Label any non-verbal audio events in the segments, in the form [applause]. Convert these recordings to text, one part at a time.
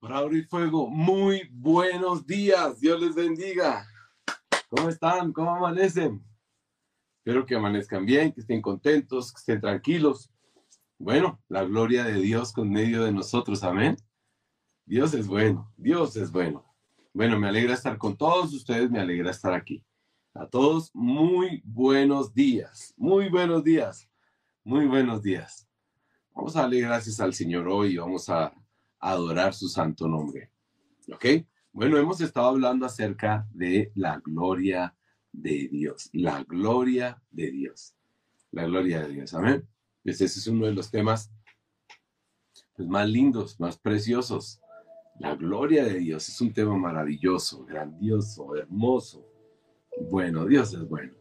Por abrir fuego, muy buenos días. Dios les bendiga. ¿Cómo están? ¿Cómo amanecen? Espero que amanezcan bien, que estén contentos, que estén tranquilos. Bueno, la gloria de Dios con medio de nosotros. Amén. Dios es bueno. Dios es bueno. Bueno, me alegra estar con todos ustedes. Me alegra estar aquí. A todos, muy buenos días. Muy buenos días. Muy buenos días. Vamos a darle gracias al Señor hoy. Vamos a adorar su santo nombre. ¿Ok? Bueno, hemos estado hablando acerca de la gloria de Dios. La gloria de Dios. La gloria de Dios. Amén. Pues ese es uno de los temas pues, más lindos, más preciosos. La gloria de Dios es un tema maravilloso, grandioso, hermoso. Bueno, Dios es bueno.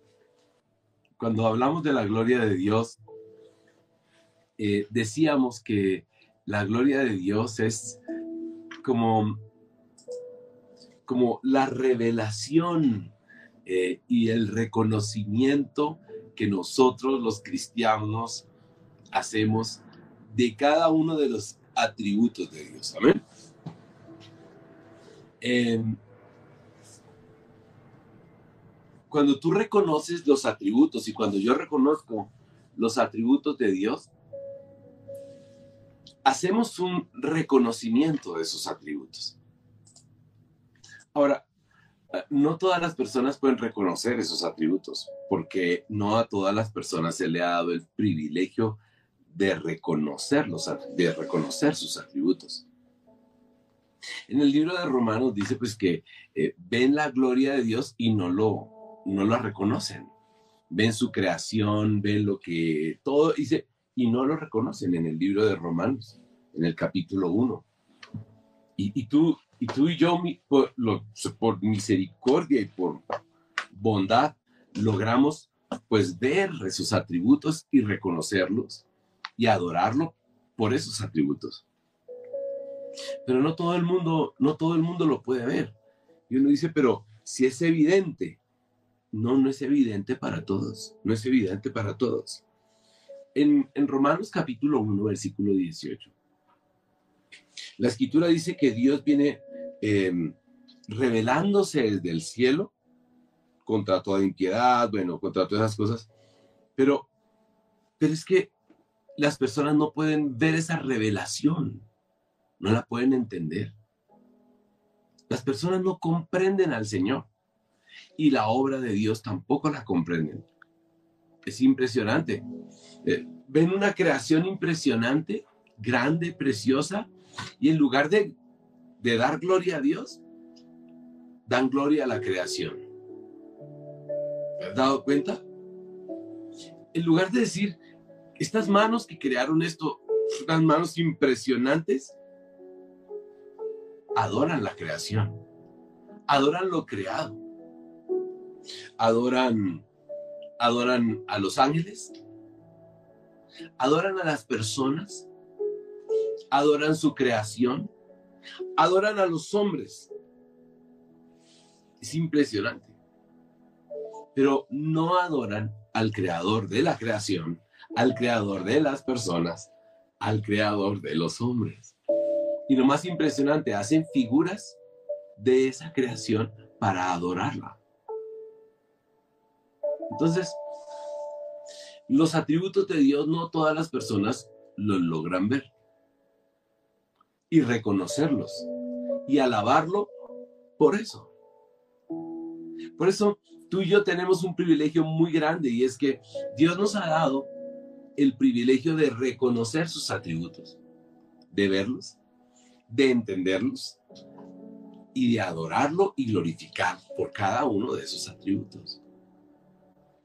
Cuando hablamos de la gloria de Dios, eh, decíamos que la gloria de Dios es como, como la revelación eh, y el reconocimiento que nosotros los cristianos hacemos de cada uno de los atributos de Dios. Amén. Em, cuando tú reconoces los atributos y cuando yo reconozco los atributos de Dios, hacemos un reconocimiento de esos atributos. Ahora, eh, no todas las personas pueden reconocer esos atributos, porque no a todas las personas se le ha dado el privilegio de de reconocer sus atributos. En el libro de Romanos dice pues que eh, ven la gloria de Dios y no lo, no lo reconocen. Ven su creación, ven lo que todo dice, y no lo reconocen en el libro de Romanos, en el capítulo 1. Y, tú, y tú y yo, por, por misericordia y por bondad, logramos pues ver esos atributos y reconocerlos y adorarlo por esos atributos. Pero no todo el mundo, no todo el mundo lo puede ver. Y uno dice, pero si es evidente, no, no es evidente para todos, no es evidente para todos en, Romanos capítulo 1, versículo 18, la escritura dice que Dios viene em, revelándose desde el cielo contra toda impiedad, bueno, contra todas esas cosas, pero, pero es que las personas no pueden ver esa revelación, no la pueden entender. Las personas no comprenden al Señor y la obra de Dios tampoco la comprenden. Es impresionante. Eh, ven una creación impresionante, grande, preciosa, y en lugar de, dar gloria a Dios, dan gloria a la creación. ¿Te has dado cuenta? En lugar de decir, estas manos que crearon esto, unas manos impresionantes, adoran la creación, adoran lo creado, adoran adoran a los ángeles, adoran a las personas, adoran su creación, adoran a los hombres. Es impresionante. Pero no adoran al creador de la creación, al creador de las personas, al creador de los hombres. Y lo más impresionante, hacen figuras de esa creación para adorarla. Entonces, los atributos de Dios no todas las personas los logran ver y reconocerlos y alabarlo por eso. Por eso tú y yo tenemos un privilegio muy grande y es que Dios nos ha dado el privilegio de reconocer sus atributos, de verlos, de entenderlos y de adorarlo y glorificar por cada uno de esos atributos.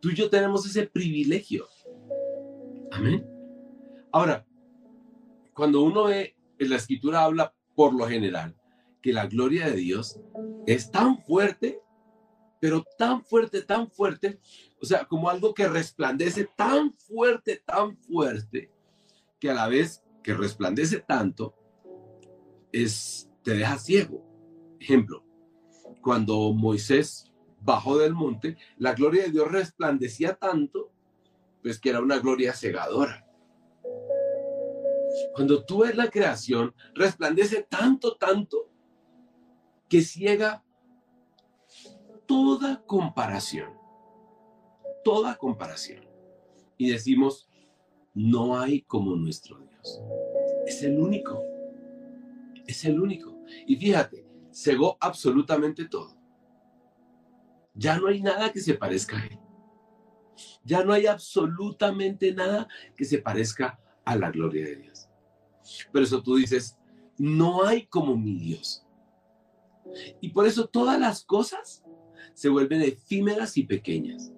Tú y yo tenemos ese privilegio. Amén. Ahora, cuando uno ve, en la escritura habla por lo general que la gloria de Dios es tan fuerte, pero tan fuerte, tan fuerte, o sea, como algo que resplandece tan fuerte, tan fuerte, que a la vez que resplandece tanto, es, te deja ciego. Ejemplo, cuando Moisés bajó del monte, la gloria de Dios resplandecía tanto, pues que era una gloria cegadora. Cuando tú ves la creación, resplandece tanto, tanto, que ciega toda comparación. Toda comparación. Y decimos, no hay como nuestro Dios. Es el único. Es el único. Y fíjate, cegó absolutamente todo. Ya no hay nada que se parezca a él. Ya no hay absolutamente nada que se parezca a la gloria de Dios. Por eso tú dices, no hay como mi Dios. Y por eso todas las cosas se vuelven efímeras y pequeñas.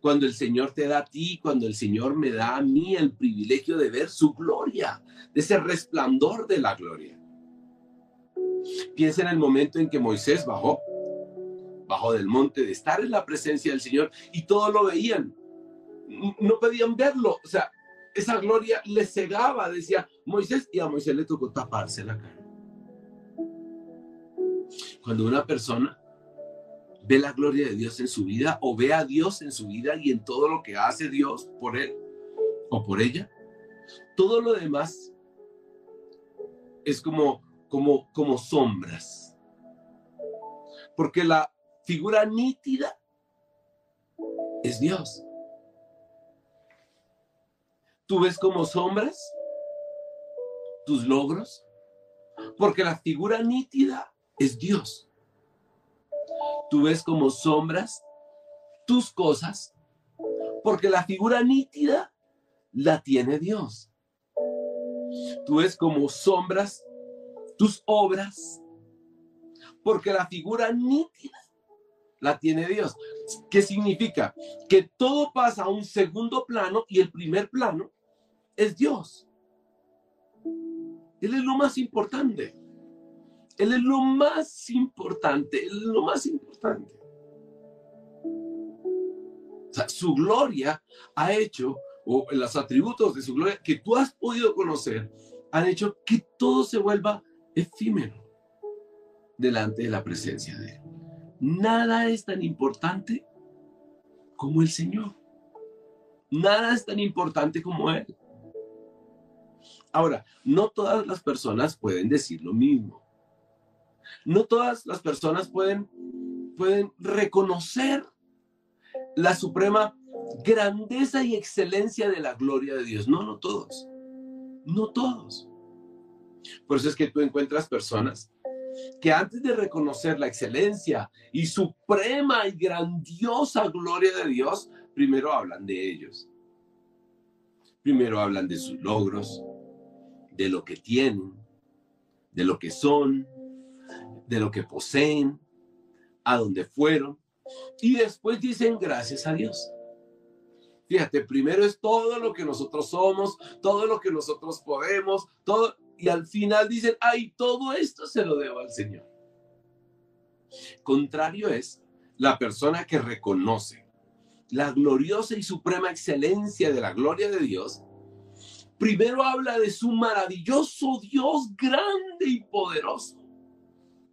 Cuando el Señor te da a ti, cuando el Señor me da a mí el privilegio de ver su gloria, de ese resplandor de la gloria. Piensa en el momento en que Moisés bajó, bajó del monte, de estar en la presencia del Señor y todos lo veían. No podían verlo, o sea, esa gloria le cegaba, decía Moisés, y a Moisés le tocó taparse la cara. Cuando una persona ve la gloria de Dios en su vida o ve a Dios en su vida y en todo lo que hace Dios por él o por ella, todo lo demás es como, como, como sombras. Porque la figura nítida es Dios. Tú ves como sombras tus logros, porque la figura nítida es Dios. Tú ves como sombras tus cosas, porque la figura nítida la tiene Dios. Tú ves como sombras tus obras, porque la figura nítida la tiene Dios. ¿Qué significa? Que todo pasa a un segundo plano y el primer plano es Dios. Él es lo más importante. Él es lo más importante. Él es lo más importante. O sea, su gloria ha hecho, o los atributos de su gloria que tú has podido conocer, han hecho que todo se vuelva efímero delante de la presencia de Él. Nada es tan importante como el Señor. Nada es tan importante como Él. Ahora, no todas las personas pueden decir lo mismo. No todas las personas pueden, pueden reconocer la suprema grandeza y excelencia de la gloria de Dios. No, no todos. No todos. Por eso es que tú encuentras personas que antes de reconocer la excelencia y suprema y grandiosa gloria de Dios, primero hablan de ellos. Primero hablan de sus logros, de lo que tienen, de lo que son, de lo que poseen, a dónde fueron, y después dicen gracias a Dios. Fíjate, primero es todo lo que nosotros somos, todo lo que nosotros podemos, todo, y al final dicen, ay, todo esto se lo debo al Señor. Contrario es la persona que reconoce la gloriosa y suprema excelencia de la gloria de Dios primero habla de su maravilloso Dios grande y poderoso.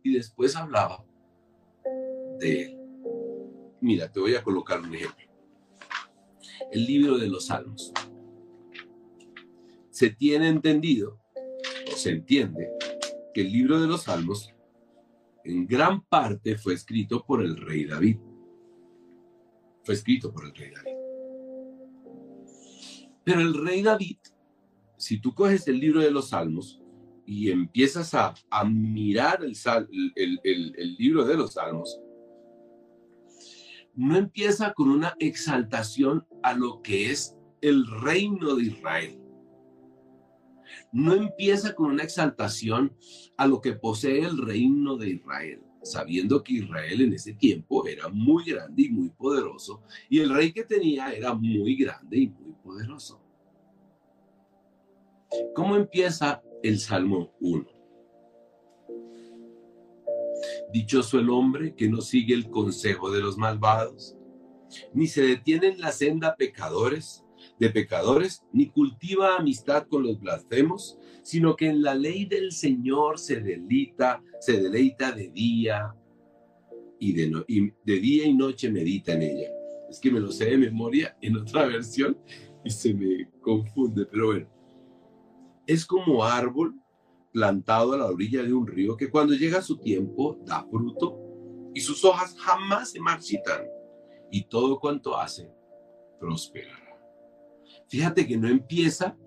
Y después hablaba de él. Mira, te voy a colocar un ejemplo. El libro de los Salmos. Se tiene entendido, se entiende, que el libro de los Salmos en gran parte fue escrito por el rey David. Fue escrito por el rey David. Pero el rey David si tú coges el libro de los Salmos y empiezas a, mirar el, el libro de los Salmos, no empieza con una exaltación a lo que es el reino de Israel. No empieza con una exaltación a lo que posee el reino de Israel, sabiendo que Israel en ese tiempo era muy grande y muy poderoso, y el rey que tenía era muy grande y muy poderoso. ¿Cómo empieza el Salmo 1? Dichoso el hombre que no sigue el consejo de los malvados, ni se detiene en la senda pecadores, de pecadores, ni cultiva amistad con los blasfemos, sino que en la ley del Señor se deleita, se deleita de día y de, día y noche medita en ella. Es que me lo sé de memoria en otra versión y se me confunde, pero bueno es como árbol plantado a la orilla de un río que cuando llega su tiempo da fruto y sus hojas jamás se marchitan y todo cuanto hace prosperará. Fíjate que no empieza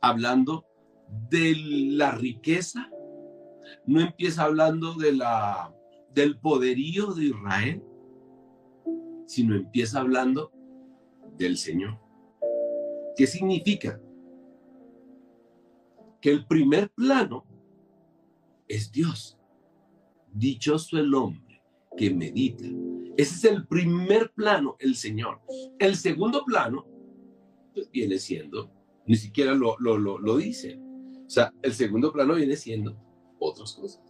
hablando de la riqueza, no empieza hablando de la del poderío de Israel, sino empieza hablando del Señor. ¿Qué significa? Que el primer plano es Dios. Dichoso el hombre que medita. Ese es el primer plano, el Señor. El segundo plano viene siendo, ni siquiera lo, lo, lo, lo dice. O sea, el segundo plano viene siendo otras cosas.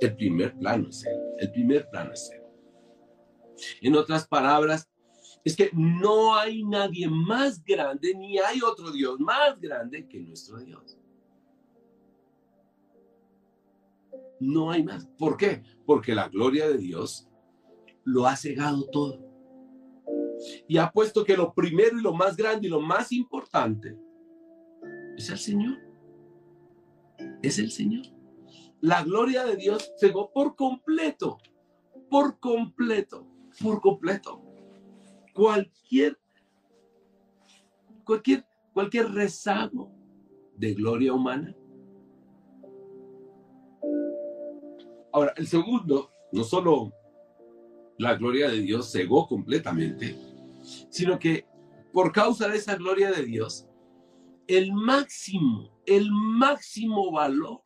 El primer plano es Él. El primer plano es Él. En otras palabras, es que no hay nadie más grande, ni hay otro Dios más grande que nuestro Dios. No hay más. ¿Por qué? Porque la gloria de Dios lo ha cegado todo. Y ha puesto que lo primero y lo más grande y lo más importante es el Señor. Es el Señor. La gloria de Dios cegó por completo, por completo, por completo. Cualquier, cualquier, cualquier rezago de gloria humana. Ahora, el segundo, no solo la gloria de Dios cegó completamente, sino que por causa de esa gloria de Dios, el máximo, el máximo valor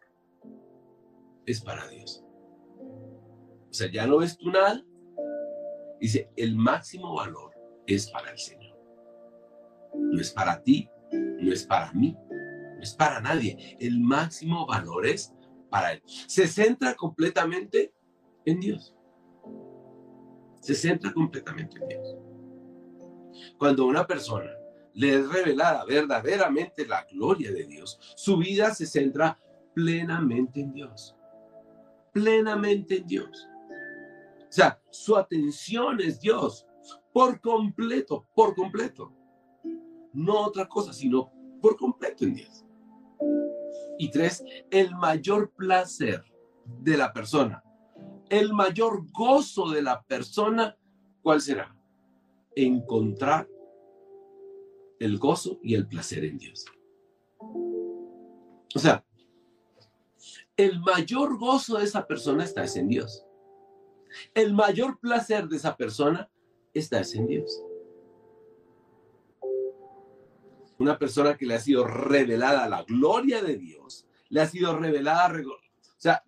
es para Dios. O sea, ya no ves tú nada. Dice, el máximo valor es para el Señor. No es para ti, no es para mí, no es para nadie. El máximo valor es para Él. Se centra completamente en Dios. Se centra completamente en Dios. Cuando una persona le es revelada verdaderamente la gloria de Dios, su vida se centra plenamente en Dios plenamente en Dios. O sea, su atención es Dios por completo, por completo. No otra cosa, sino por completo en Dios. Y tres, el mayor placer de la persona, el mayor gozo de la persona, ¿cuál será? Encontrar el gozo y el placer en Dios. O sea, el mayor gozo de esa persona está en Dios. El mayor placer de esa persona está en Dios. Una persona que le ha sido revelada la gloria de Dios, le ha sido revelada, o sea,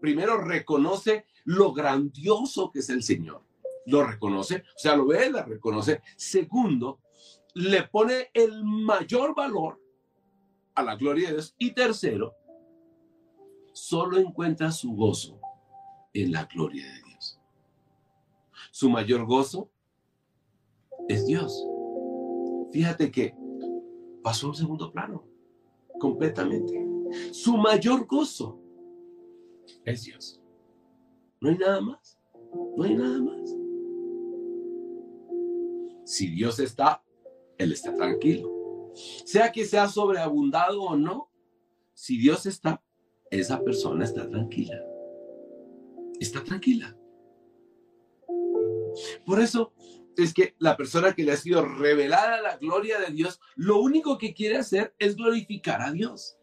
primero reconoce lo grandioso que es el Señor. Lo reconoce, o sea, lo ve, la reconoce. Segundo, le pone el mayor valor a la gloria de Dios. Y tercero, solo encuentra su gozo en la gloria de Dios. Su mayor gozo es Dios. Fíjate que pasó un segundo plano, completamente. Su mayor gozo es Dios. No hay nada más. No hay nada más. Si Dios está, Él está tranquilo. Sea que sea sobreabundado o no, si Dios está, esa persona está tranquila. Está tranquila. Por eso es que la persona que le ha sido revelada la gloria de Dios, lo único que quiere hacer es glorificar a Dios.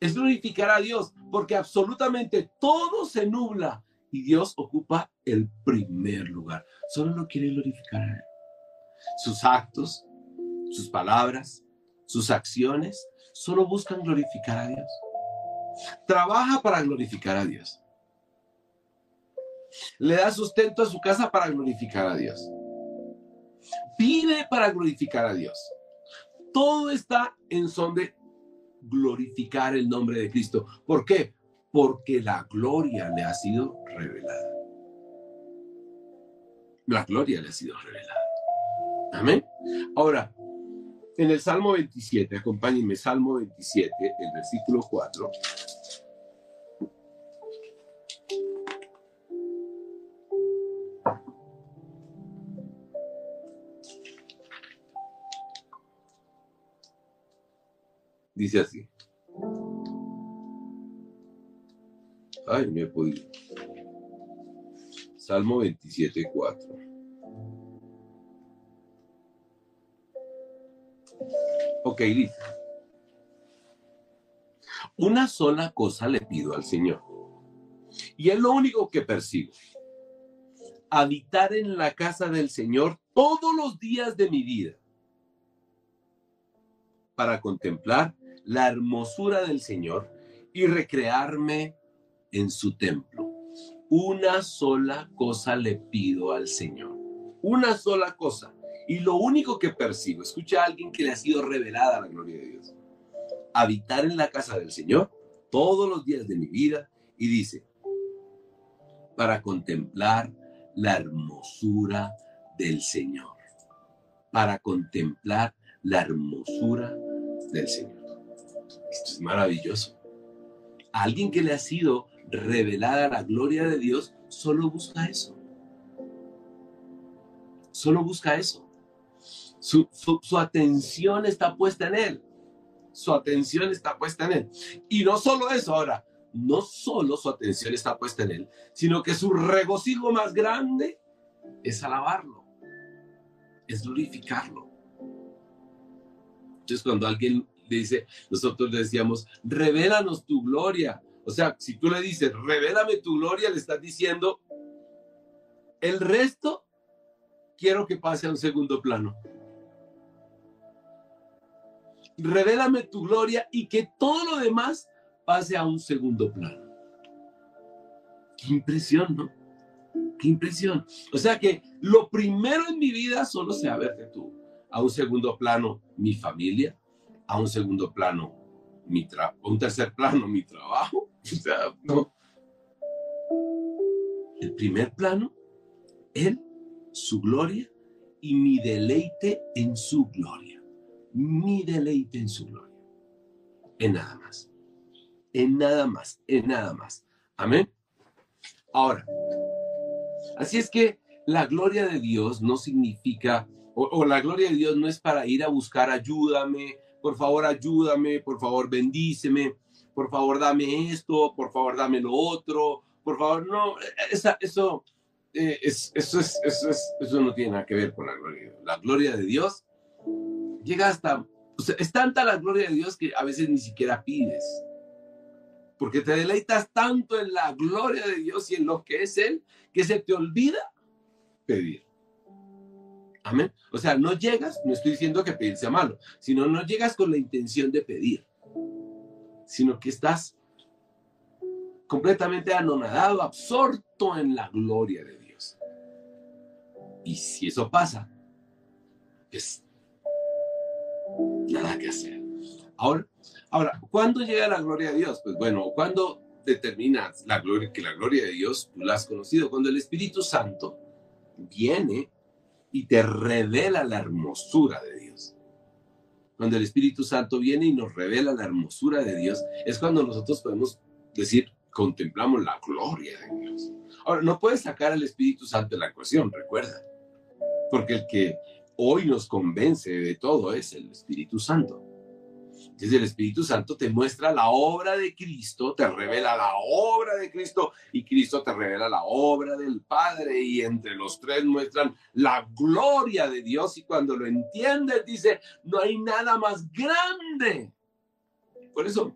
Es glorificar a Dios, porque absolutamente todo se nubla y Dios ocupa el primer lugar. Solo lo quiere glorificar a Él. Sus actos, sus palabras, sus acciones solo buscan glorificar a Dios. Trabaja para glorificar a Dios. Le da sustento a su casa para glorificar a Dios. Vive para glorificar a Dios. Todo está en son de glorificar el nombre de Cristo. ¿Por qué? Porque la gloria le ha sido revelada. La gloria le ha sido revelada. Amén. Ahora, en el Salmo 27, acompáñenme, Salmo 27, el versículo 4. Dice así. Ay, me he podido. Salmo 27, 4. Ok, dice. Una sola cosa le pido al Señor. Y es lo único que persigo. Habitar en la casa del Señor todos los días de mi vida. Para contemplar la hermosura del Señor y recrearme en su templo. Una sola cosa le pido al Señor. Una sola cosa. Y lo único que percibo, escucha a alguien que le ha sido revelada la gloria de Dios. Habitar en la casa del Señor todos los días de mi vida. Y dice, para contemplar la hermosura del Señor. Para contemplar la hermosura del Señor. Esto es maravilloso. Alguien que le ha sido revelada la gloria de Dios solo busca eso. Solo busca eso. Su, atención está puesta en Él. Su atención está puesta en Él. Y no solo eso, ahora, no solo su atención está puesta en Él, sino que su regocijo más grande es alabarlo, es glorificarlo. Entonces, cuando alguien dice, nosotros decíamos, revélanos tu gloria. O sea, si tú le dices, revélame tu gloria, le estás diciendo, el resto quiero que pase a un segundo plano. Revélame tu gloria y que todo lo demás pase a un segundo plano. Qué impresión, ¿no? Qué impresión. O sea que lo primero en mi vida solo sea verte tú. A un segundo plano, mi familia, a un segundo plano mi trabajo, un tercer plano mi trabajo. [laughs] O sea, no. El primer plano, Él, su gloria y mi deleite en su gloria. Mi deleite en su gloria. En nada más. En nada más. En nada más. Amén. Ahora, así es que la gloria de Dios no significa, o, o la gloria de Dios no es para ir a buscar ayúdame, por favor ayúdame, por favor bendíceme, por favor dame esto, por favor dame lo otro, por favor, no, esa, eso, eh, es, eso, es, eso, es, eso no tiene nada que ver con la gloria. La gloria de Dios llega hasta, es tanta la gloria de Dios que a veces ni siquiera pides, porque te deleitas tanto en la gloria de Dios y en lo que es Él, que se te olvida pedir. Amén. O sea, no llegas, no estoy diciendo que pedir sea malo, sino no llegas con la intención de pedir, sino que estás completamente anonadado, absorto en la gloria de Dios. Y si eso pasa, es nada que hacer. Ahora, ahora, ¿cuándo llega la gloria de Dios? Pues bueno, ¿cuándo determinas la gloria, que la gloria de Dios tú la has conocido? Cuando el Espíritu Santo viene y te revela la hermosura de Dios. Cuando el Espíritu Santo viene y nos revela la hermosura de Dios, es cuando nosotros podemos decir, contemplamos la gloria de Dios. Ahora, no puedes sacar al Espíritu Santo de la ecuación, recuerda, porque el que hoy nos convence de todo es el Espíritu Santo. Entonces el Espíritu Santo te muestra la obra de Cristo, te revela la obra de Cristo y Cristo te revela la obra del Padre y entre los tres muestran la gloria de Dios y cuando lo entiendes dice, no hay nada más grande. Por eso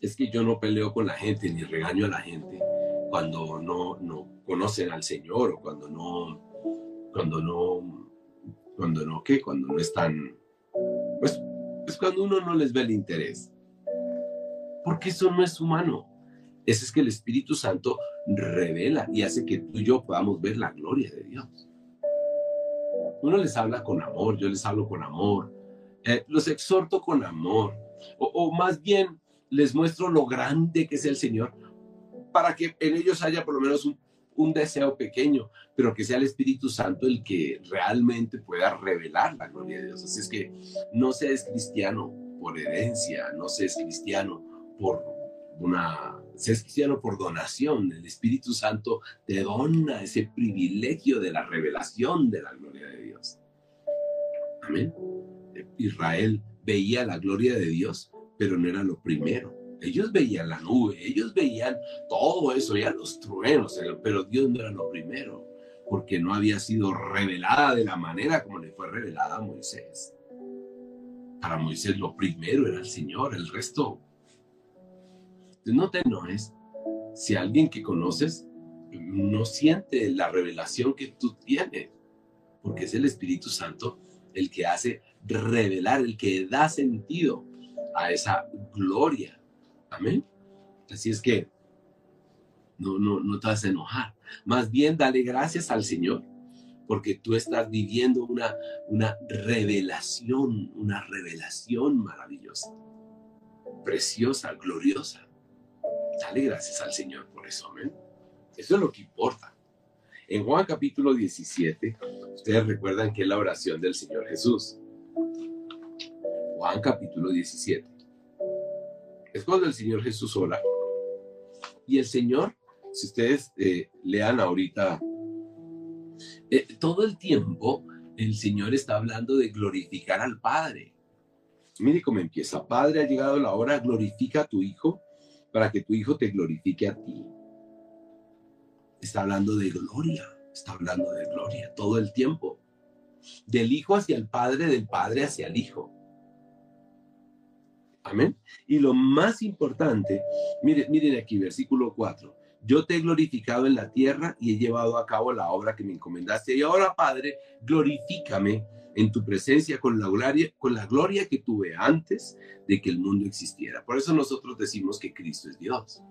es que yo no peleo con la gente ni regaño a la gente cuando no, no conocen al Señor o cuando no, cuando no, cuando no, ¿qué? Cuando no están, pues es cuando uno no les ve el interés. Porque eso no es humano. Eso es que el Espíritu Santo revela y hace que tú y yo podamos ver la gloria de Dios. Uno les habla con amor, yo les hablo con amor, eh, los exhorto con amor, o más bien les muestro lo grande que es el Señor, para que en ellos haya por lo menos un un deseo pequeño, pero que sea el Espíritu Santo el que realmente pueda revelar la gloria de Dios. Así es que no seas cristiano por herencia, no seas cristiano por una, seas cristiano por donación. El Espíritu Santo te dona ese privilegio de la revelación de la gloria de Dios. Amén. Israel veía la gloria de Dios, pero no era lo primero. Ellos veían la nube, ellos veían todo eso, ya los truenos, pero Dios no era lo primero, porque no había sido revelada de la manera como le fue revelada a Moisés. Para Moisés lo primero era el Señor, el resto. No te enojes si alguien que conoces no siente la revelación que tú tienes, porque es el Espíritu Santo el que hace revelar, el que da sentido a esa gloria. Amén. Así es que no, no, no te vas a enojar. Más bien dale gracias al Señor, porque tú estás viviendo una, una revelación, una revelación maravillosa, preciosa, gloriosa. Dale gracias al Señor por eso, amén. Eso es lo que importa. En Juan capítulo 17, ustedes recuerdan que es la oración del Señor Jesús. Juan capítulo 17. Es cuando el Señor Jesús ora. Y el Señor, si ustedes eh, lean ahorita, eh, todo el tiempo el Señor está hablando de glorificar al Padre. Mire cómo empieza. Padre, ha llegado la hora, glorifica a tu Hijo para que tu Hijo te glorifique a ti. Está hablando de gloria, está hablando de gloria todo el tiempo. Del Hijo hacia el Padre, del Padre hacia el Hijo. Amén. Y lo más importante, miren, miren aquí, versículo 4. Yo te he glorificado en la tierra y he llevado a cabo la obra que me encomendaste. Y ahora, Padre, glorifícame en tu presencia con la gloria, con la gloria que tuve antes de que el mundo existiera. Por eso nosotros decimos que Cristo es Dios.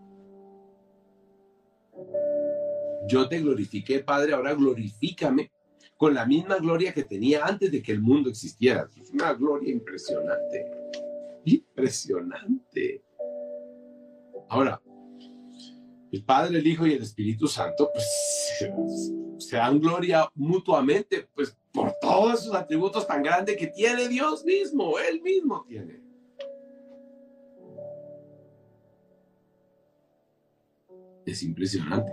Yo te glorifiqué, Padre, ahora glorifícame con la misma gloria que tenía antes de que el mundo existiera. Una gloria impresionante. Impresionante. Ahora, el Padre, el Hijo y el Espíritu Santo, pues se dan gloria mutuamente, pues por todos esos atributos tan grandes que tiene Dios mismo, Él mismo tiene. Es impresionante.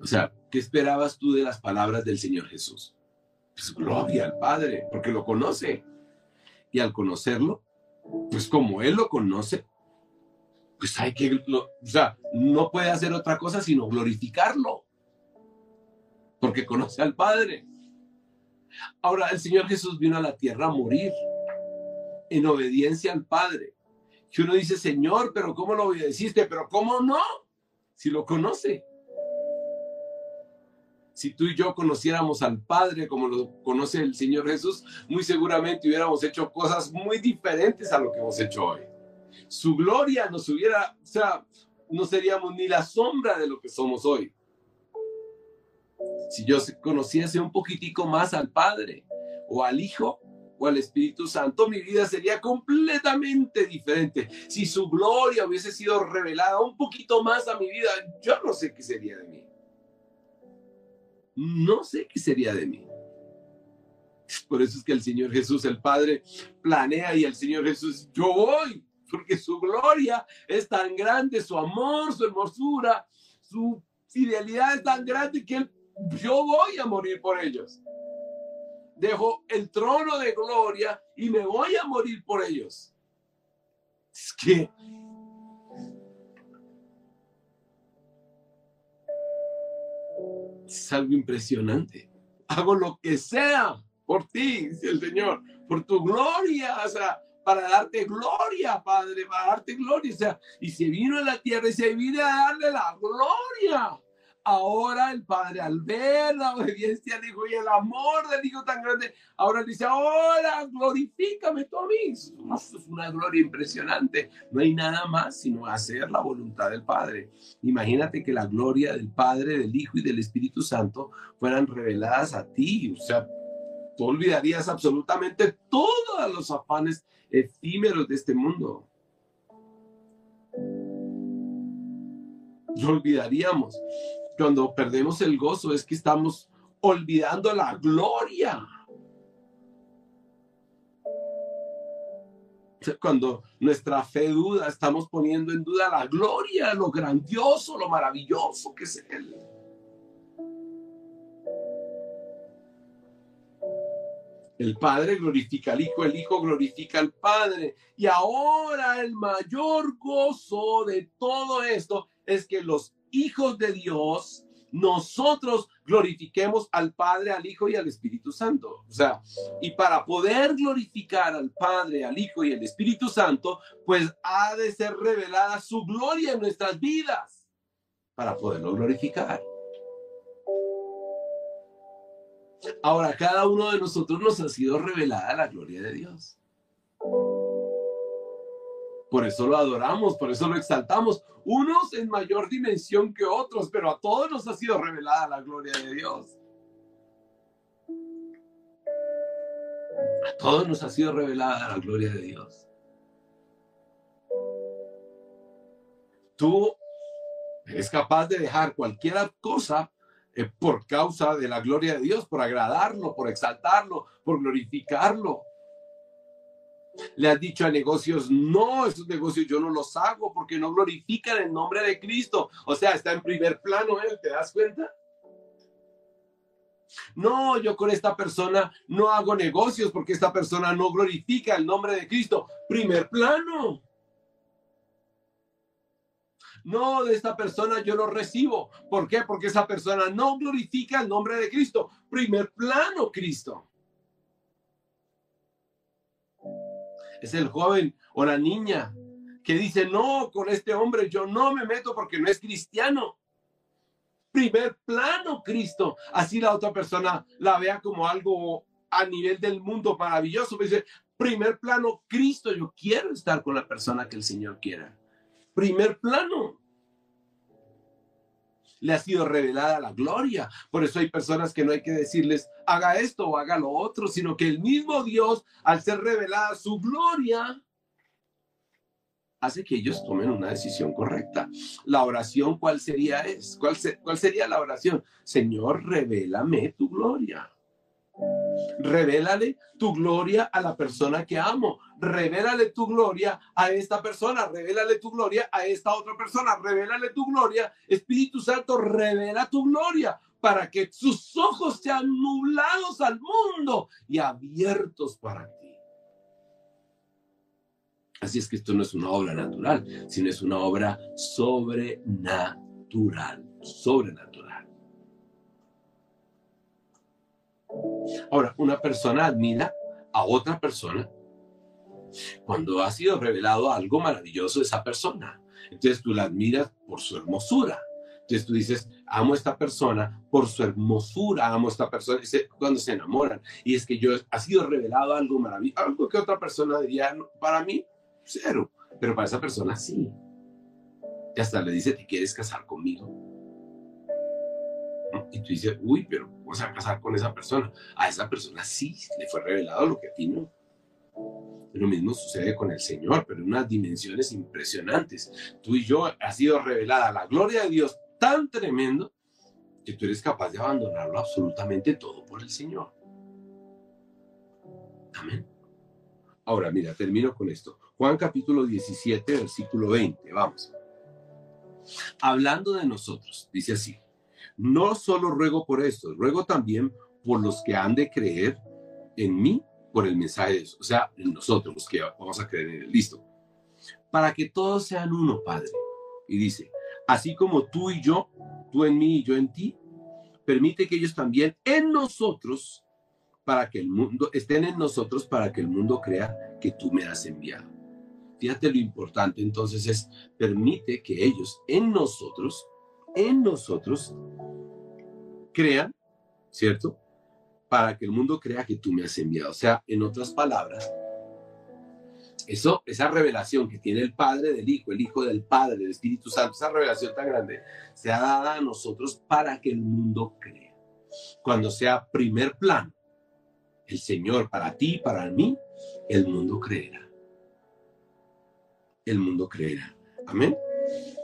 O sea, ¿qué esperabas tú de las palabras del Señor Jesús? Pues gloria al Padre, porque lo conoce. Y al conocerlo, pues como Él lo conoce, pues hay que, o sea, no puede hacer otra cosa sino glorificarlo, porque conoce al Padre. Ahora, el Señor Jesús vino a la tierra a morir en obediencia al Padre. Y uno dice, Señor, pero ¿cómo lo obedeciste? Pero ¿cómo no? Si lo conoce. Si tú y yo conociéramos al Padre como lo conoce el Señor Jesús, muy seguramente hubiéramos hecho cosas muy diferentes a lo que hemos hecho hoy su gloria nos hubiera, o sea, no seríamos ni la sombra de lo que somos hoy. Si yo conociese un poquitico más al Padre o al Hijo o al Espíritu Santo, mi vida sería completamente diferente. Si su gloria hubiese sido revelada un poquito más a mi vida, yo no sé qué sería de mí. No sé qué sería de mí. Por eso es que el Señor Jesús, el Padre, planea y el Señor Jesús, yo voy porque su gloria es tan grande, su amor, su hermosura, su fidelidad es tan grande que yo voy a morir por ellos. Dejo el trono de gloria y me voy a morir por ellos. Es que es algo impresionante. Hago lo que sea por ti, dice el Señor, por tu gloria. O sea, para darte gloria, Padre, para darte gloria. O sea, y se vino a la tierra y se vino a darle la gloria. Ahora el Padre, al ver la obediencia del Hijo y el amor del Hijo tan grande, ahora dice, ahora glorifícame tú a mí. Es una gloria impresionante. No hay nada más sino hacer la voluntad del Padre. Imagínate que la gloria del Padre, del Hijo y del Espíritu Santo fueran reveladas a ti. O sea, tú olvidarías absolutamente todos los afanes efímeros de este mundo. Lo olvidaríamos. Cuando perdemos el gozo es que estamos olvidando la gloria. Cuando nuestra fe duda, estamos poniendo en duda la gloria, lo grandioso, lo maravilloso que es Él. El Padre glorifica al Hijo, el Hijo glorifica al Padre. Y ahora el mayor gozo de todo esto es que los hijos de Dios, nosotros glorifiquemos al Padre, al Hijo y al Espíritu Santo. O sea, y para poder glorificar al Padre, al Hijo y al Espíritu Santo, pues ha de ser revelada su gloria en nuestras vidas para poderlo glorificar. Ahora, cada uno de nosotros nos ha sido revelada la gloria de Dios. Por eso lo adoramos, por eso lo exaltamos. Unos en mayor dimensión que otros, pero a todos nos ha sido revelada la gloria de Dios. A todos nos ha sido revelada la gloria de Dios. Tú eres capaz de dejar cualquier cosa eh, por causa de la gloria de Dios, por agradarlo, por exaltarlo, por glorificarlo. Le has dicho a negocios, no, esos negocios yo no los hago porque no glorifican el nombre de Cristo. O sea, está en primer plano él, ¿te das cuenta? No, yo con esta persona no hago negocios porque esta persona no glorifica el nombre de Cristo. Primer plano. No, de esta persona yo no recibo. ¿Por qué? Porque esa persona no glorifica el nombre de Cristo. Primer plano, Cristo. Es el joven o la niña que dice, no, con este hombre yo no me meto porque no es cristiano. Primer plano, Cristo. Así la otra persona la vea como algo a nivel del mundo maravilloso. Dice, primer plano, Cristo, yo quiero estar con la persona que el Señor quiera. Primer plano le ha sido revelada la gloria. Por eso hay personas que no hay que decirles, haga esto o haga lo otro, sino que el mismo Dios, al ser revelada su gloria, hace que ellos tomen una decisión correcta. La oración, ¿cuál sería? Es? ¿Cuál, ¿Cuál sería la oración? Señor, revélame tu gloria. Revélale tu gloria a la persona que amo. Revélale tu gloria a esta persona. Revélale tu gloria a esta otra persona. Revélale tu gloria. Espíritu Santo, revela tu gloria para que sus ojos sean nublados al mundo y abiertos para ti. Así es que esto no es una obra natural, sino es una obra sobrenatural, sobrenatural. Ahora, una persona admira a otra persona cuando ha sido revelado algo maravilloso de esa persona. Entonces tú la admiras por su hermosura. Entonces tú dices, amo a esta persona por su hermosura, amo a esta persona. cuando se enamoran. Y es que yo ha sido revelado algo maravilloso, algo que otra persona diría, para mí, cero. Pero para esa persona sí. Y hasta le dice, ¿te quieres casar conmigo? Y tú dices, uy, pero vamos a casar con esa persona. A esa persona sí le fue revelado lo que a ti no. Lo mismo sucede con el Señor, pero en unas dimensiones impresionantes. Tú y yo ha sido revelada la gloria de Dios tan tremendo que tú eres capaz de abandonarlo absolutamente todo por el Señor. Amén. Ahora, mira, termino con esto. Juan capítulo 17, versículo 20. Vamos. Hablando de nosotros, dice así. No solo ruego por esto, ruego también por los que han de creer en mí por el mensaje de eso. O sea, en nosotros, los que vamos a creer en él. Listo. Para que todos sean uno, Padre. Y dice, así como tú y yo, tú en mí y yo en ti, permite que ellos también en nosotros, para que el mundo, estén en nosotros, para que el mundo crea que tú me has enviado. Fíjate lo importante entonces es, permite que ellos en nosotros, en nosotros, crean, ¿cierto? Para que el mundo crea que tú me has enviado. O sea, en otras palabras, eso, esa revelación que tiene el Padre del Hijo, el Hijo del Padre, el Espíritu Santo, esa revelación tan grande, se ha dado a nosotros para que el mundo crea. Cuando sea primer plano, el Señor para ti, para mí, el mundo creerá. El mundo creerá. Amén.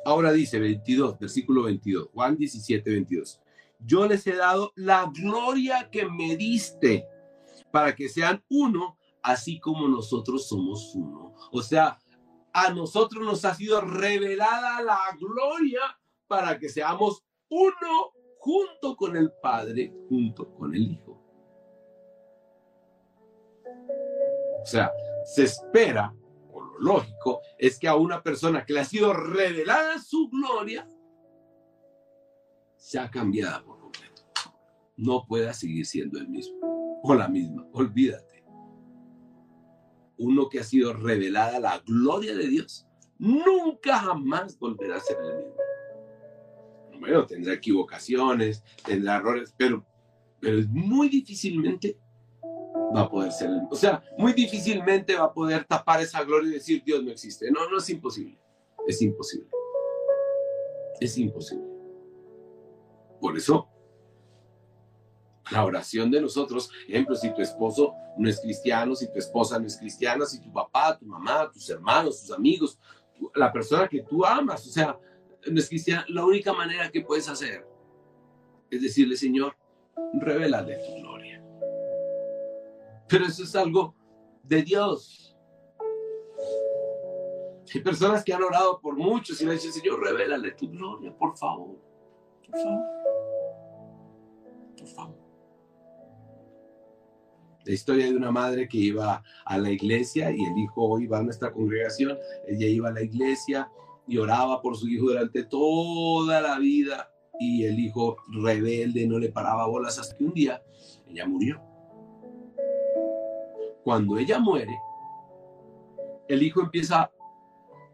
Ahora dice 22, versículo 22, Juan 17, 22 yo les he dado la gloria que me diste para que sean uno, así como nosotros somos uno. O sea, a nosotros nos ha sido revelada la gloria para que seamos uno junto con el Padre, junto con el Hijo. O sea, se espera, o lo lógico, es que a una persona que le ha sido revelada su gloria, se ha cambiado por completo. No pueda seguir siendo el mismo o la misma. Olvídate. Uno que ha sido revelada la gloria de Dios, nunca jamás volverá a ser el mismo. Bueno, tendrá equivocaciones, tendrá errores, pero, pero muy difícilmente va a poder ser, o sea, muy difícilmente va a poder tapar esa gloria y decir Dios no existe. No, no es imposible. Es imposible. Es imposible. Por eso, la oración de nosotros, ejemplo, si tu esposo no es cristiano, si tu esposa no es cristiana, si tu papá, tu mamá, tus hermanos, tus amigos, la persona que tú amas, o sea, no es cristiana, la única manera que puedes hacer es decirle, Señor, revélale tu gloria. Pero eso es algo de Dios. Hay personas que han orado por muchos y le dicen, Señor, revélale tu gloria, por favor. Por favor. Por favor. La historia de una madre que iba a la iglesia y el hijo iba a nuestra congregación. Ella iba a la iglesia y oraba por su hijo durante toda la vida y el hijo rebelde no le paraba bolas hasta que un día ella murió. Cuando ella muere, el hijo empieza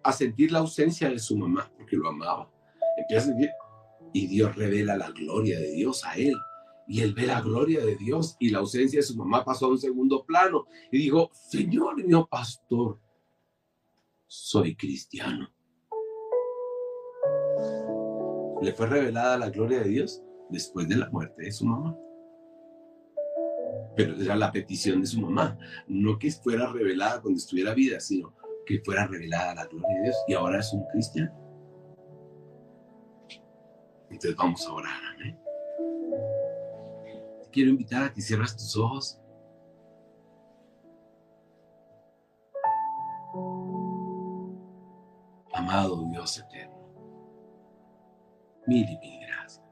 a sentir la ausencia de su mamá, porque lo amaba. Empieza a sentir, y Dios revela la gloria de Dios a él. Y él ve la gloria de Dios y la ausencia de su mamá pasó a un segundo plano. Y dijo, Señor mío pastor, soy cristiano. Le fue revelada la gloria de Dios después de la muerte de su mamá pero era la petición de su mamá, no que fuera revelada cuando estuviera vida, sino que fuera revelada la gloria de Dios y ahora es un cristiano. Entonces vamos a orar, amén. Quiero invitar a que cierres tus ojos. Amado Dios eterno, mil y mil gracias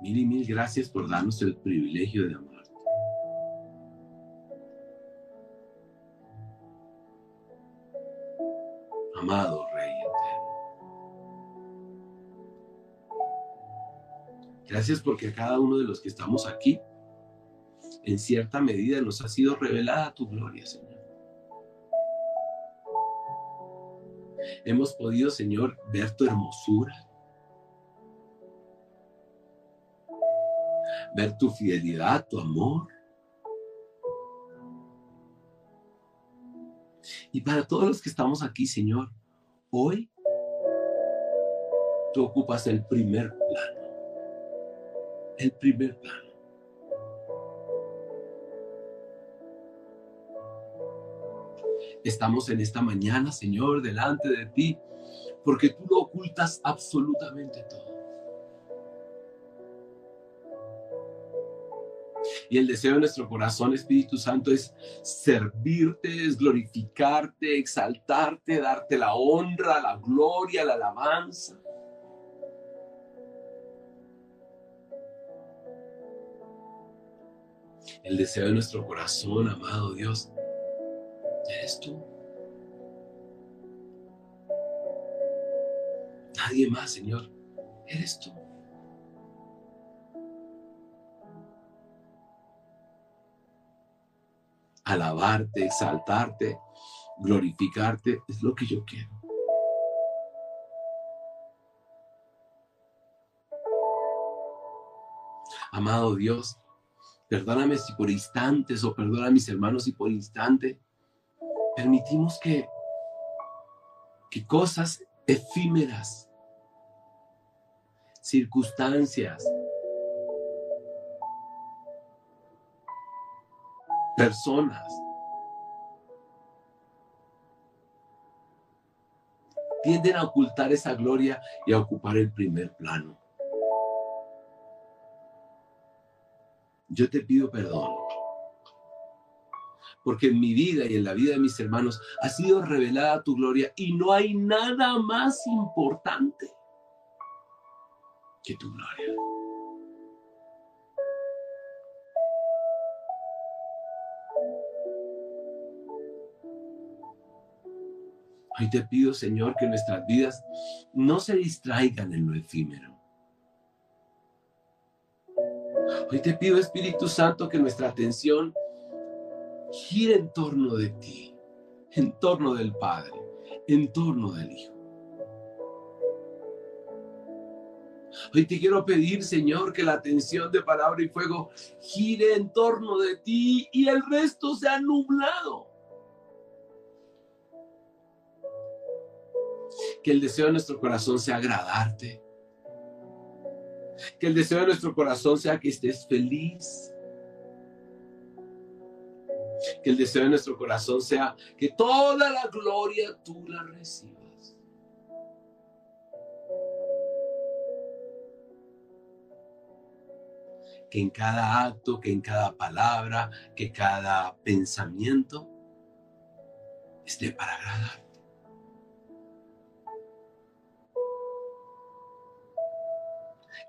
Mil y mil gracias por darnos el privilegio de amarte. Gracias porque a cada uno de los que estamos aquí, en cierta medida nos ha sido revelada tu gloria, Señor. Hemos podido, Señor, ver tu hermosura, ver tu fidelidad, tu amor. Y para todos los que estamos aquí, Señor, hoy tú ocupas el primer plano. El primer plano. Estamos en esta mañana, Señor, delante de ti, porque tú lo ocultas absolutamente todo. Y el deseo de nuestro corazón, Espíritu Santo, es servirte, es glorificarte, exaltarte, darte la honra, la gloria, la alabanza. El deseo de nuestro corazón, amado Dios, eres tú. Nadie más, Señor, eres tú. alabarte, exaltarte, glorificarte, es lo que yo quiero. Amado Dios, perdóname si por instantes o perdona a mis hermanos si por instante permitimos que, que cosas efímeras, circunstancias, personas. Tienden a ocultar esa gloria y a ocupar el primer plano. Yo te pido perdón. Porque en mi vida y en la vida de mis hermanos ha sido revelada tu gloria y no hay nada más importante. que tu gloria. Hoy te pido, Señor, que nuestras vidas no se distraigan en lo efímero. Hoy te pido, Espíritu Santo, que nuestra atención gire en torno de ti, en torno del Padre, en torno del Hijo. Hoy te quiero pedir, Señor, que la atención de palabra y fuego gire en torno de ti y el resto sea nublado. Que el deseo de nuestro corazón sea agradarte. Que el deseo de nuestro corazón sea que estés feliz. Que el deseo de nuestro corazón sea que toda la gloria tú la recibas. que en cada acto, que en cada palabra, que cada pensamiento esté para agradarte.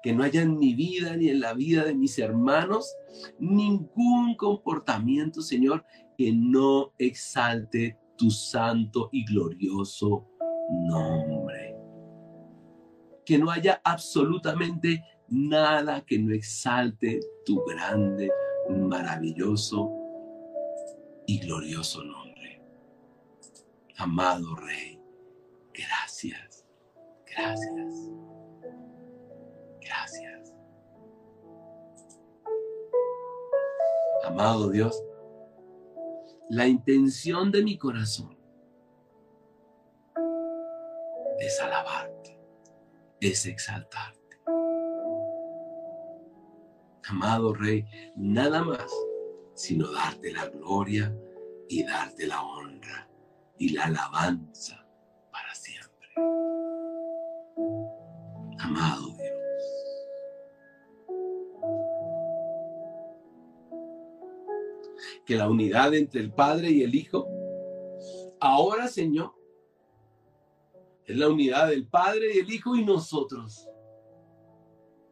Que no haya en mi vida ni en la vida de mis hermanos ningún comportamiento, Señor, que no exalte tu santo y glorioso nombre. Que no haya absolutamente nada que no exalte tu grande, maravilloso y glorioso nombre. Amado Rey, gracias, gracias, Amado Dios, la intención de mi corazón es alabarte, es exaltarte amado Rey, nada más sino darte la gloria y darte la honra y la alabanza para siempre. Amado Que la unidad entre el Padre y el Hijo, ahora Señor, es la unidad del Padre y el Hijo y nosotros.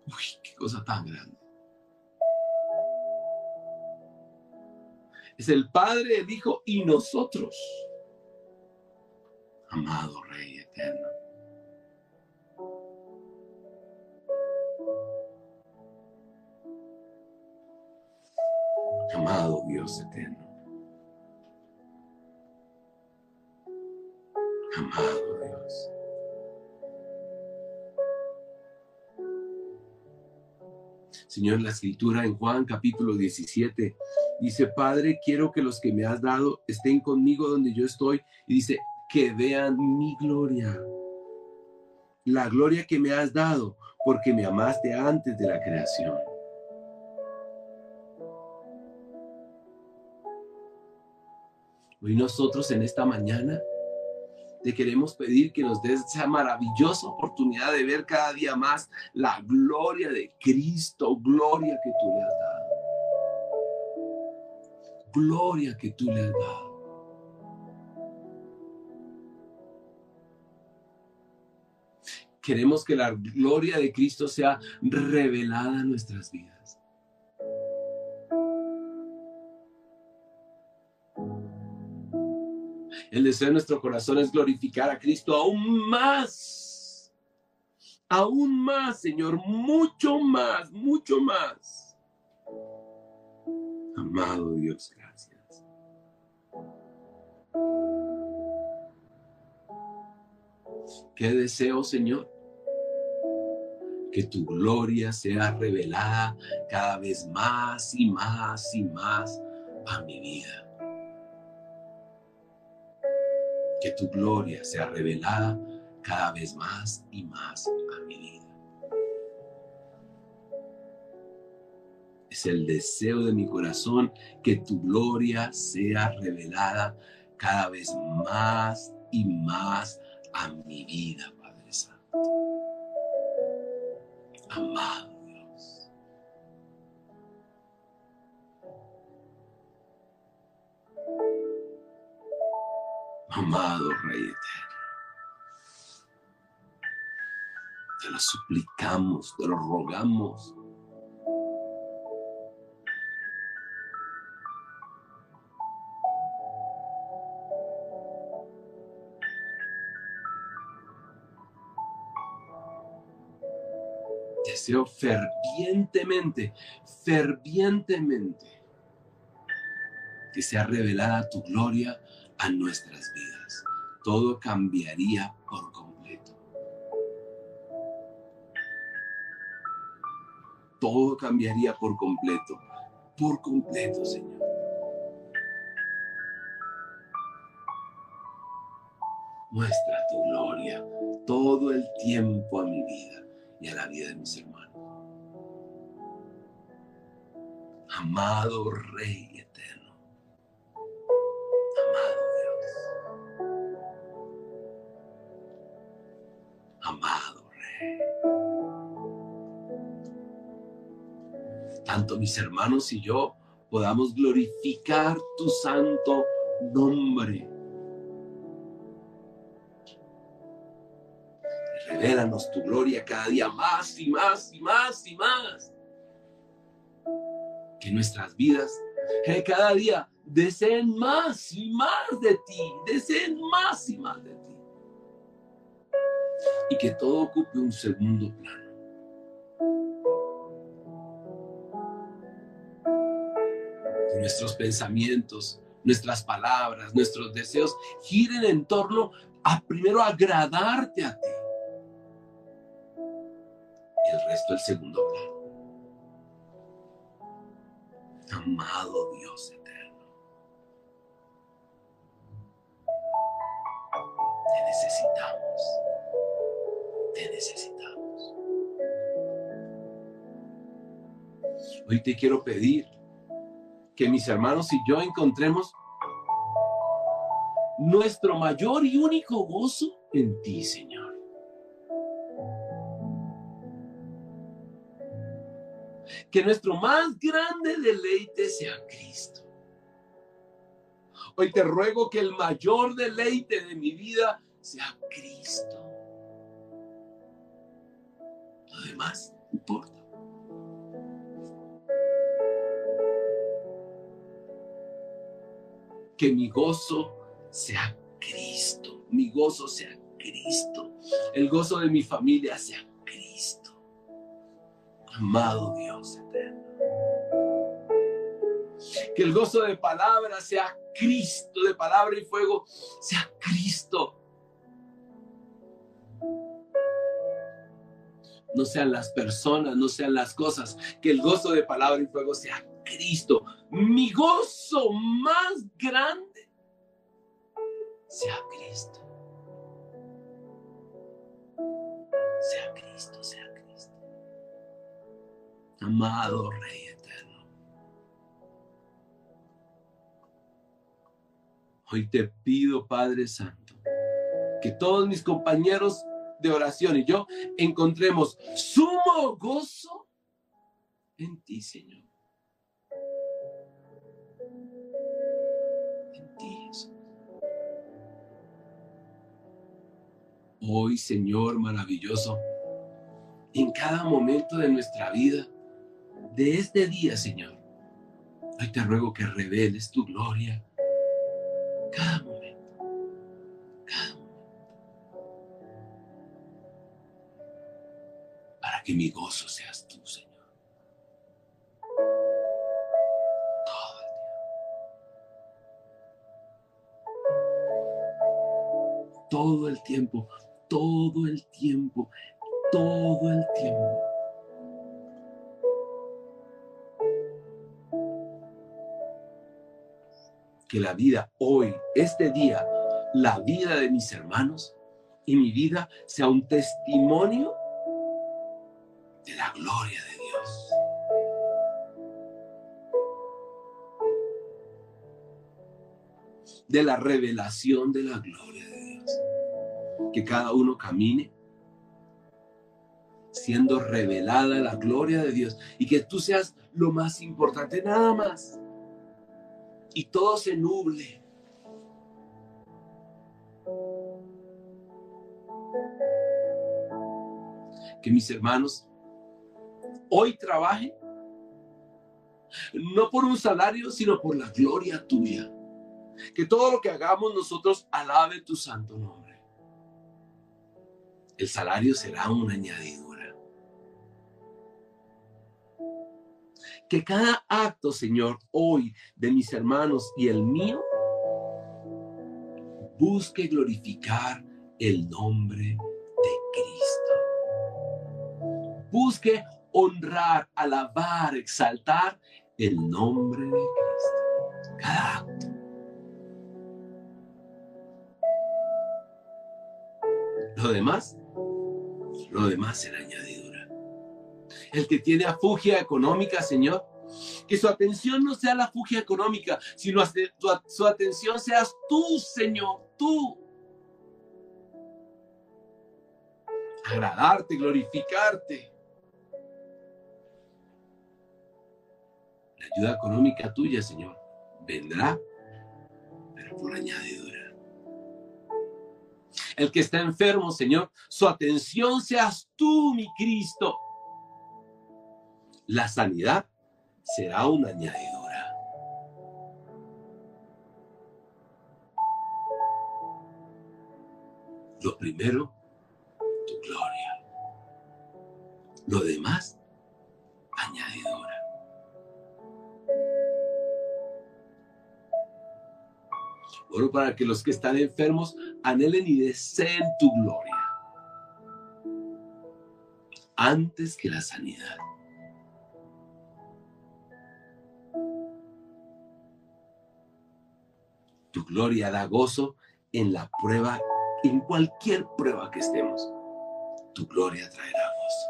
Uy, qué cosa tan grande. Es el Padre, el Hijo y nosotros. Amado Rey eterno. Dios eterno. Amado Dios. Señor, la escritura en Juan capítulo 17 Dice, Padre, quiero que los que me has dado estén conmigo donde yo estoy. Y dice, que vean mi gloria. La gloria que me has dado porque me amaste antes de la creación. Hoy nosotros en esta mañana te queremos pedir que nos des esa maravillosa oportunidad de ver cada día más la gloria de Cristo, gloria que tú le has dado gloria que tú le has dado. Queremos que la gloria de Cristo sea revelada en nuestras vidas. El deseo de nuestro corazón es glorificar a Cristo aún más. Aún más, Señor, mucho más, mucho más. Amado Dios, ¿Qué deseo, Señor? Que tu gloria sea revelada cada vez más y más y más a mi vida. Que tu gloria sea revelada cada vez más y más a mi vida. Es el deseo de mi corazón que tu gloria sea revelada cada vez más y más a mi vida, Padre Santo. Amado Amado Rey Eterno. Te lo suplicamos, te lo rogamos. Deseo fervientemente, fervientemente que sea revelada tu gloria a nuestras vidas. Todo cambiaría por completo. Todo cambiaría por completo, por completo, Señor. Muestra tu gloria todo el tiempo a mi vida y a la vida de mis hermanos. Amado Rey eterno, Tanto mis hermanos y yo podamos glorificar tu santo nombre Revélanos tu gloria cada día más y más y más y más. Que nuestras vidas que cada día deseen más y más de ti, deseen más y más de ti. Y que todo ocupe un segundo plano. Nuestros pensamientos, nuestras palabras, nuestros deseos giren en torno a primero agradarte a ti el resto el segundo plano. Amado Dios eterno, te necesitamos, te necesitamos. Hoy te quiero pedir que mis hermanos y yo encontremos nuestro mayor y único gozo en ti, Señor. que nuestro más grande deleite sea Cristo. Hoy te ruego que el mayor deleite de mi vida sea Cristo. Lo demás importa. Que mi gozo sea Cristo. Mi gozo sea Cristo. El gozo de mi familia sea Amado Dios eterno. Que el gozo de palabra sea Cristo, de palabra y fuego sea Cristo. No sean las personas, no sean las cosas. Que el gozo de palabra y fuego sea Cristo. Mi gozo más grande sea Cristo. Sea Cristo, sea amado Rey eterno. Hoy te pido, Padre Santo, que todos mis compañeros de oración y yo encontremos sumo gozo en ti, Señor. Hoy, Señor maravilloso, en cada momento de nuestra vida, de este día, Señor. Hoy te ruego que reveles tu gloria cada momento, cada momento, para que mi gozo seas tú, Señor. Todo el tiempo. Todo el tiempo, todo el tiempo, que la vida hoy, este día, la vida de mis hermanos y mi vida sea un testimonio de la gloria de Dios. De la revelación de la gloria. Que cada uno camine siendo revelada la gloria de Dios y que tú seas lo más importante, nada más y todo se nuble. que mis hermanos hoy trabajen, no por un salario, sino por la gloria tuya. Que todo lo que hagamos nosotros alabe tu santo nombre. El salario será una añadidura. Que cada acto, Señor, hoy de mis hermanos y el mío, busque glorificar el nombre de Cristo. Busque honrar, alabar, exaltar el nombre de Cristo. Cada acto. Lo demás, lo demás será añadidura. El que tiene afugia económica, Señor, que su atención no sea la fugia económica, sino su atención seas tú, Señor, tú. Agradarte, glorificarte. La ayuda económica tuya, Señor, vendrá, pero por añadidura. El que está enfermo, Señor, su atención seas tú, mi Cristo. La sanidad será una añadidura. Lo primero, tu gloria. Lo demás, Para que los que están enfermos anhelen y deseen tu gloria antes que la sanidad. Tu gloria da gozo en la prueba, en cualquier prueba que estemos. Tu gloria traerá gozo.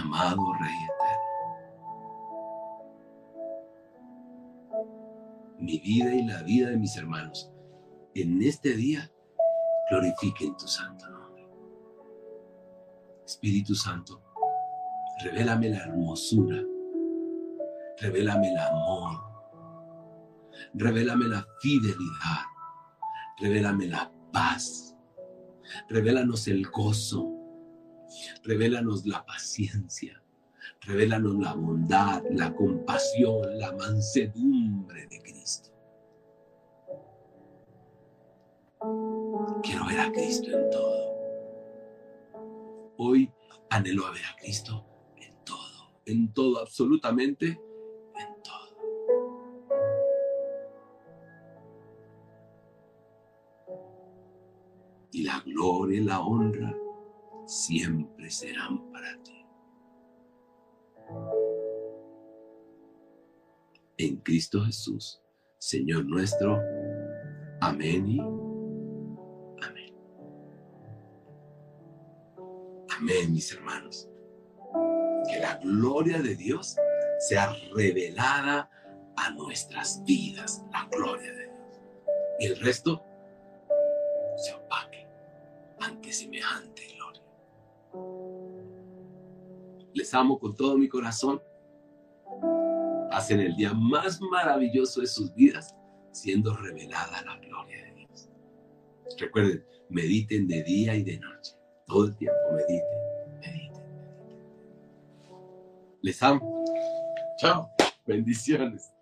Amado Rey mi vida y la vida de mis hermanos, en este día glorifiquen tu santo nombre. Espíritu Santo, revélame la hermosura Revélame el amor. Revélame la fidelidad. Revélame la paz. Revélanos el gozo. Revélanos la paciencia. Revélanos la bondad, la compasión, la mansedumbre de Cristo. Quiero ver a Cristo en todo. Hoy anhelo a ver a Cristo en todo, en todo, absolutamente y la gloria y la honra siempre serán para ti. En Cristo Jesús, Señor nuestro. Amén y amén. Amén, mis hermanos. Que la gloria de Dios sea revelada a nuestras vidas, la gloria de Dios. Y el resto Les amo con todo mi corazón. Hacen el día más maravilloso de sus vidas siendo revelada la gloria de Dios. Recuerden, mediten de día y de noche. Todo el tiempo mediten, mediten, mediten. Les amo. Chao. Bendiciones.